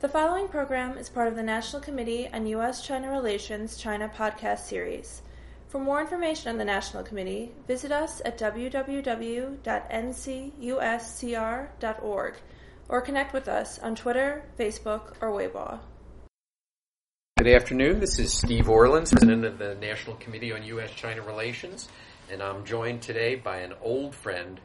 The following program is part of the National Committee on U.S. China Relations China podcast series. For more information on the National Committee, visit us at www.ncuscr.org or connect with us on Twitter, Facebook, or Weibo. Good afternoon. This is Steve Orlins, President of the National Committee on U.S. China Relations, and I'm joined today by an old friend,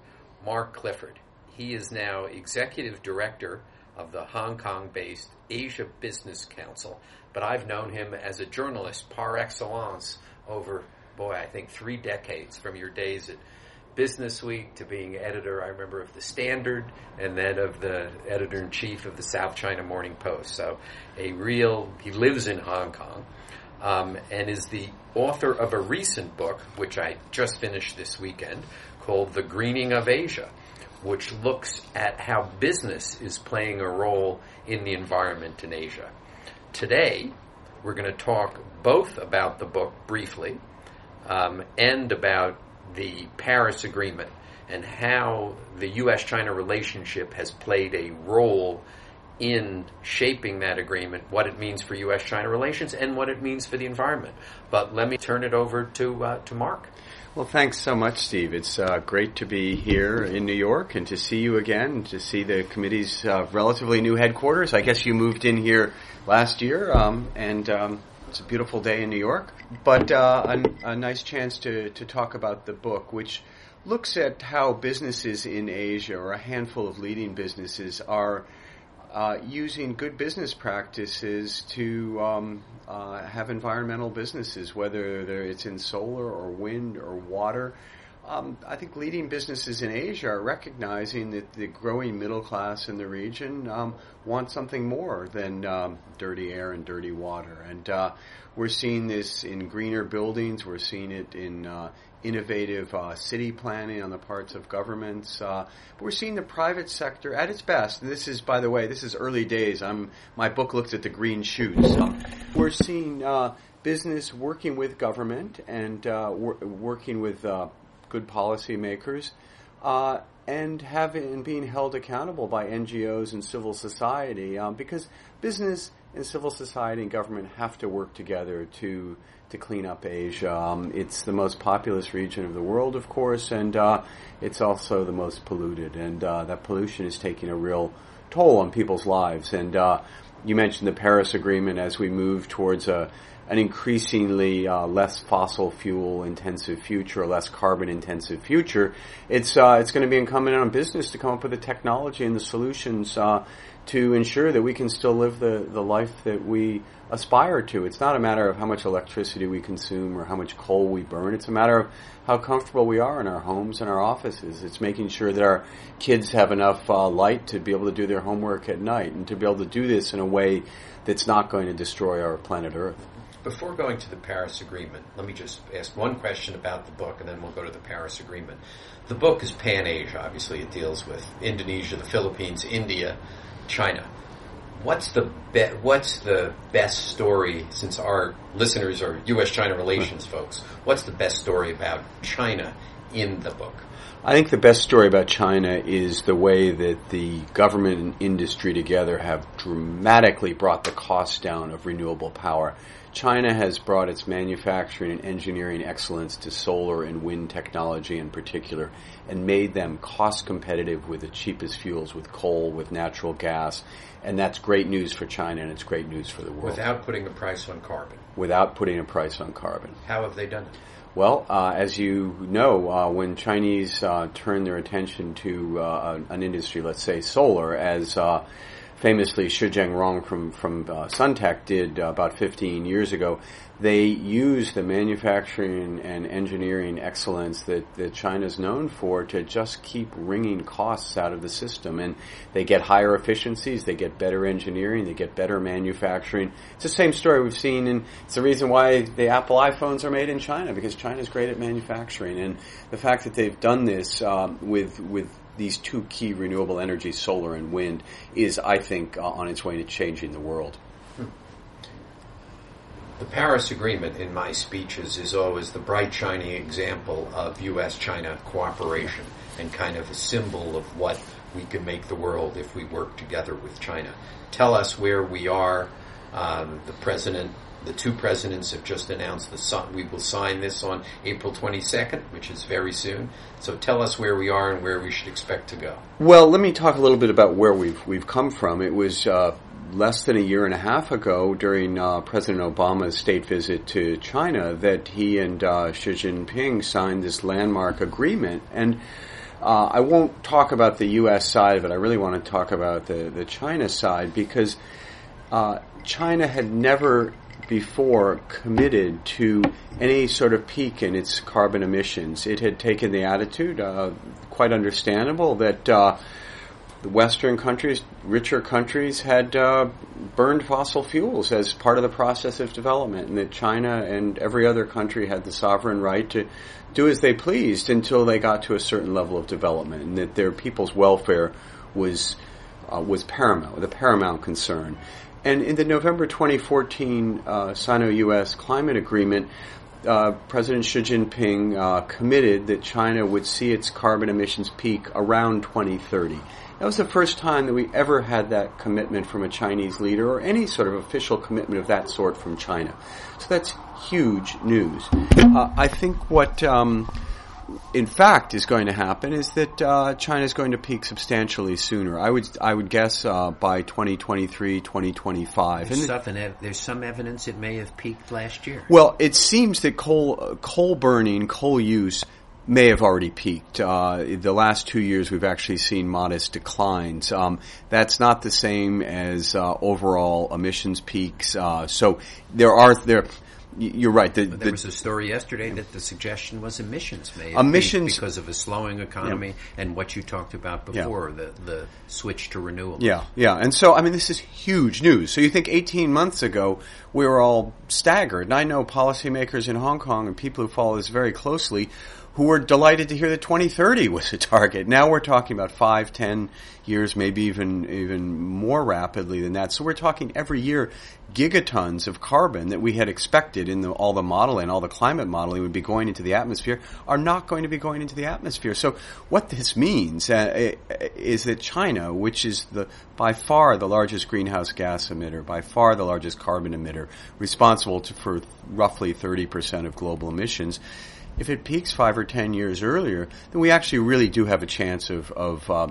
Mark Clifford. He is now Executive Director of the Hong Kong based Asia Business Council, but I've known him as a journalist par excellence over, boy, I think three decades from your days at Business Week to being editor, I remember, of the Standard and then of the editor in chief of the South China Morning Post. So, a real, he lives in Hong Kong um, and is the author of a recent book, which I just finished this weekend, called The Greening of Asia, which looks at how business is playing a role in the environment in Asia. Today, we're going to talk both about the book briefly um, and about the Paris Agreement and how the U.S. China relationship has played a role in shaping that agreement, what it means for U.S. China relations, and what it means for the environment. But let me turn it over to, uh, to Mark. Well, thanks so much, Steve. It's uh, great to be here in New York and to see you again, to see the committee's uh, relatively new headquarters. I guess you moved in here last year, um, and um, it's a beautiful day in New York. But uh, a, a, nice chance to, to talk about the book, which looks at how businesses in Asia, or a handful of leading businesses, are uh, using good business practices to um, uh, have environmental businesses, whether it's in solar or wind or water. Um, I think leading businesses in Asia are recognizing that the growing middle class in the region um, want something more than um, dirty air and dirty water. And uh, we're seeing this in greener buildings. We're seeing it in uh, innovative uh, city planning on the parts of governments. Uh, we're seeing the private sector at its best. And this is, by the way, this is early days. I'm, my book looks at the green shoots. we're seeing uh, business working with government and uh, wor- working with good policymakers. Uh, and having being held accountable by NGOs and civil society, um, because business and civil society and government have to work together to to clean up Asia. Um, it's the most populous region of the world, of course, and uh, it's also the most polluted. And uh, that pollution is taking a real toll on people's lives. And uh, you mentioned the Paris Agreement as we move towards a an increasingly uh, less fossil fuel intensive future, a less carbon intensive future. It's uh, it's going to be incumbent on business to come up with the technology and the solutions uh, to ensure that we can still live the, the life that we aspire to. It's not a matter of how much electricity we consume or how much coal we burn. It's a matter of how comfortable we are in our homes and our offices. It's making sure that our kids have enough uh, light to be able to do their homework at night and to be able to do this in a way that's not going to destroy our planet Earth. Before going to the Paris Agreement, let me just ask one question about the book and then we'll go to the Paris Agreement. The book is Pan Asia, obviously, it deals with Indonesia, the Philippines, India, China. What's the be- what's the best story since our listeners are U.S. China relations folks? What's the best story about China in the book? I think the best story about China is the way that the government and industry together have dramatically brought the cost down of renewable power. China has brought its manufacturing and engineering excellence to solar and wind technology in particular and made them cost competitive with the cheapest fuels, with coal, with natural gas. And that's great news for China and it's great news for the world. Without putting a price on carbon. Without putting a price on carbon. How have they done it? Well, uh, as you know, uh, when Chinese uh, turn their attention to uh, an industry, let's say solar, as uh, famously Shi Zhengrong from from uh, Suntech did uh, about 15 years ago. They use the manufacturing and engineering excellence that, that China's known for to just keep wringing costs out of the system. And they get higher efficiencies, they get better engineering, they get better manufacturing. It's the same story we've seen, and it's the reason why the Apple iPhones are made in China, because China's great at manufacturing. And the fact that they've done this um, with, with these two key renewable energies, solar and wind, is, I think, uh, on its way to changing the world. Hmm. The Paris Agreement in my speeches is always the bright, shining example of U.S. China cooperation and kind of a symbol of what we can make the world if we work together with China. Tell us where we are. Um, the president, the two presidents have just announced the we will sign this on April 22nd, which is very soon. So tell us where we are and where we should expect to go. Well, let me talk a little bit about where we've we've come from. It was uh, less than a year and a half ago, during uh, President Obama's state visit to China, that he and uh, Xi Jinping signed this landmark agreement and. Uh, I won't talk about the U.S. side of it. I really want to talk about the, the China side because uh, China had never before committed to any sort of peak in its carbon emissions. It had taken the attitude, uh, quite understandable, that uh, the Western countries, richer countries, had uh, burned fossil fuels as part of the process of development, and that China and every other country had the sovereign right to do as they pleased until they got to a certain level of development, and that their people's welfare was uh, was paramount, the paramount concern. And in the November 2014 uh, Sino-U.S. climate agreement, uh, President Xi Jinping uh, committed that China would see its carbon emissions peak around 2030. That was the first time that we ever had that commitment from a Chinese leader or any sort of official commitment of that sort from China. So that's huge news. Uh, I think what, um, in fact, is going to happen is that uh, China is going to peak substantially sooner. I would I would guess uh, by 2023, 2025. There's, there's some evidence it may have peaked last year. Well, it seems that coal coal burning, coal use may have already peaked. Uh, the last two years, we've actually seen modest declines. Um, that's not the same as uh, overall emissions peaks. Uh, so there are there you're right. The, there was a story yesterday that the suggestion was emissions made emissions because of a slowing economy yeah. and what you talked about before yeah. the the switch to renewables. Yeah, yeah. And so I mean, this is huge news. So you think 18 months ago we were all staggered, and I know policymakers in Hong Kong and people who follow this very closely who were delighted to hear that 2030 was a target. Now we're talking about five, ten years, maybe even even more rapidly than that. So we're talking every year gigatons of carbon that we had expected in the, all the modeling, all the climate modeling would be going into the atmosphere are not going to be going into the atmosphere. So what this means uh, is that China, which is the by far the largest greenhouse gas emitter, by far the largest carbon emitter, responsible to, for roughly 30% of global emissions, if it peaks five or ten years earlier, then we actually really do have a chance of, of uh,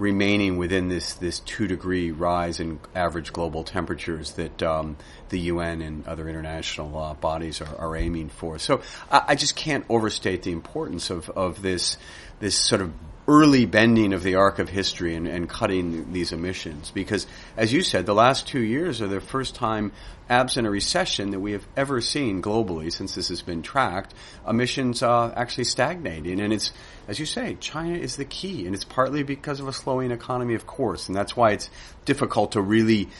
remaining within this, this two degree rise in average global temperatures that um, the UN and other international uh, bodies are, are, aiming for. So I, I, just can't overstate the importance of, of this this sort of early bending of the arc of history and, and, cutting these emissions. Because, as you said, the last two years are the first time, absent a recession, that we have ever seen globally since this has been tracked, emissions uh, actually stagnating. And it's, as you say, China is the key, and it's partly because of a slowing economy, of course, and that's why it's difficult to really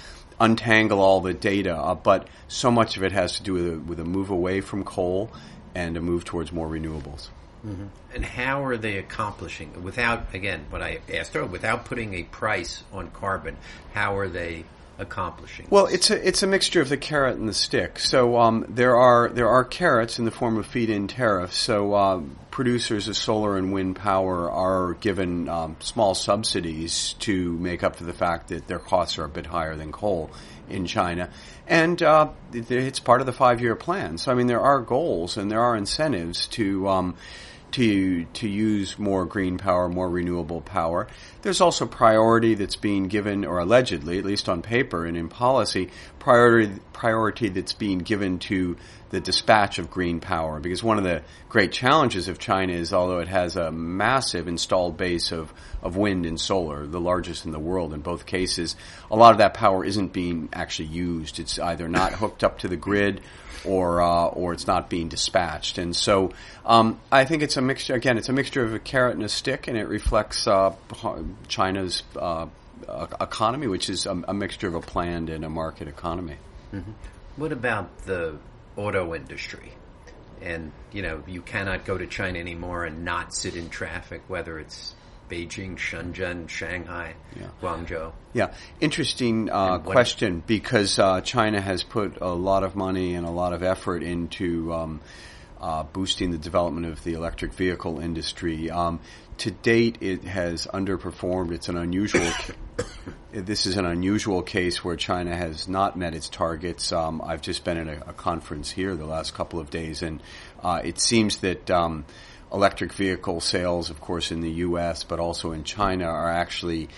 untangle all the data. Uh, but so much of it has to do with a, with a move away from coal and a move towards more renewables. Mm-hmm. And how are they accomplishing without again what I asked earlier, without putting a price on carbon? How are they accomplishing? Well, it's a it's a mixture of the carrot and the stick. So um, there are there are carrots in the form of feed-in tariffs. So uh, producers of solar and wind power are given um, small subsidies to make up for the fact that their costs are a bit higher than coal in China, and uh, it's part of the five-year plan. So I mean, there are goals and there are incentives to. To to use more green power, more renewable power. There's also priority that's being given, or allegedly, at least on paper and in policy, priority priority that's being given to the dispatch of green power. Because one of the great challenges of China is, although it has a massive installed base of of wind and solar, the largest in the world in both cases, a lot of that power isn't being actually used. It's either not hooked up to the grid or uh, or it's not being dispatched. And so um, I think it's a mixture. Again, it's a mixture of a carrot and a stick, and it reflects uh, China's uh, economy, which is a, a, mixture of a planned and a market economy. Mm-hmm. What about the auto industry? And you know, you cannot go to China anymore and not sit in traffic, whether it's Beijing, Shenzhen, Shanghai, yeah. Guangzhou. Yeah, interesting uh, question because uh, China has put a lot of money and a lot of effort into um, uh, boosting the development of the electric vehicle industry. Um, to date, it has underperformed. It's an unusual. this is an unusual case where China has not met its targets. Um, I've just been at a, a, conference here the last couple of days, and uh, it seems that um, electric vehicle sales, of course, in the U.S. but also in China, are actually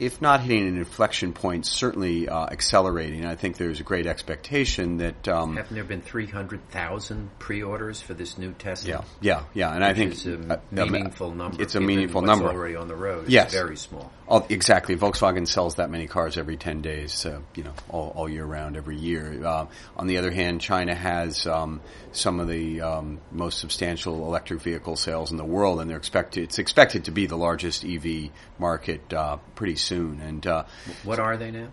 if not hitting an inflection point, certainly uh, accelerating. I think there's a great expectation that um, haven't there been three hundred thousand pre-orders for this new Tesla? Yeah, yeah, yeah. And I think it's a meaningful number. It's a meaningful number already on the road. It's yes, very small. Oh, exactly. Volkswagen sells that many cars every ten days, uh, you know, all, all, year round, every year. Uh, on the other hand, China has um, some of the um, most substantial electric vehicle sales in the world, and they're expected. It's expected to be the largest EV market uh, pretty soon soon. And uh, what are they now?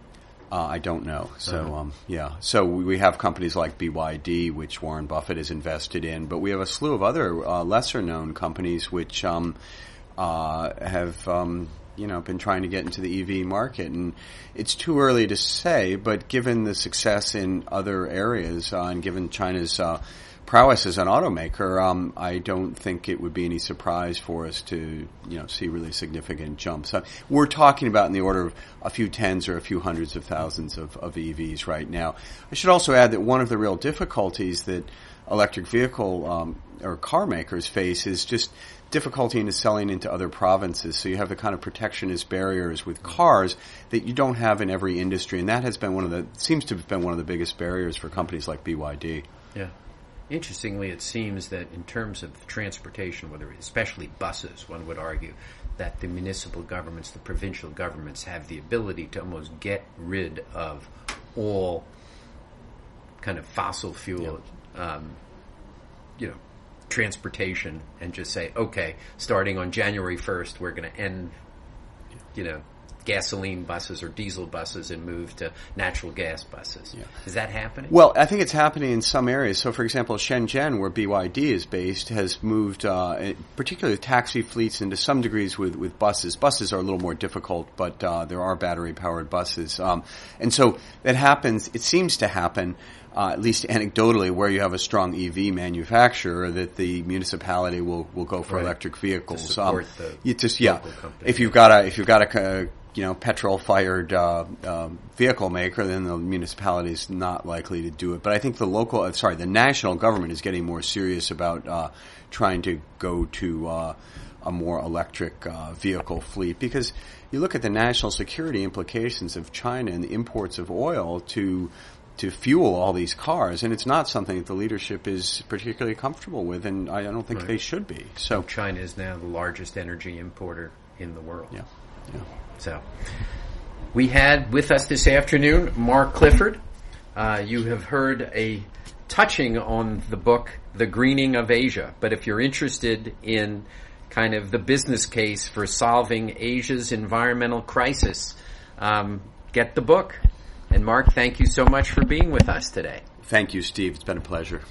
Uh, I don't know. So uh-huh. um, yeah, so we have companies like BYD, which Warren Buffett is invested in, but we have a slew of other uh, lesser known companies which um, uh, have. Um, you know, been trying to get into the EV market, and it's too early to say. But given the success in other areas, uh, and given China's uh, prowess as an automaker, um, I don't think it would be any surprise for us to, you know, see really significant jumps. Uh, we're talking about in the order of a few tens or a few hundreds of thousands of, of EVs right now. I should also add that one of the real difficulties that electric vehicle um, or car makers face is just difficulty in selling into other provinces. So you have the kind of protectionist barriers with cars that you don't have in every industry, and that has been one of the seems to have been one of the biggest barriers for companies like BYD. Yeah. Interestingly, it seems that in terms of transportation, whether especially buses, one would argue that the municipal governments, the provincial governments, have the ability to almost get rid of all kind of fossil fuel, um, you know, transportation, and just say, okay, starting on January first, we're going to end, you know, gasoline buses or diesel buses and move to natural gas buses. Yeah. Is that happening? Well, I think it's happening in some areas. So, for example, Shenzhen, where BYD is based, has moved, uh, particularly taxi fleets, into some degrees with, with buses. Buses are a little more difficult, but uh, there are battery powered buses. Um, and so that happens, it seems to happen. Uh, at least anecdotally, where you have a strong EV manufacturer, that the municipality will, will go for right. electric vehicles. To support um, the just yeah, if you've got a if you've got a you know, petrol-fired uh, uh, vehicle maker, then the municipality is not likely to do it. But I think the local, uh, sorry, the national government is getting more serious about uh, trying to go to uh, a more electric uh, vehicle fleet because you look at the national security implications of China and the imports of oil to to fuel all these cars, and it's not something that the leadership is particularly comfortable with, and I don't think right. they should be. So China is now the largest energy importer in the world. Yeah. So we had with us this afternoon Mark Clifford. Uh, you have heard a touching on the book The Greening of Asia, but if you're interested in kind of the business case for solving Asia's environmental crisis, um, get the book. And Mark, thank you so much for being with us today. Thank you, Steve. It's been a pleasure.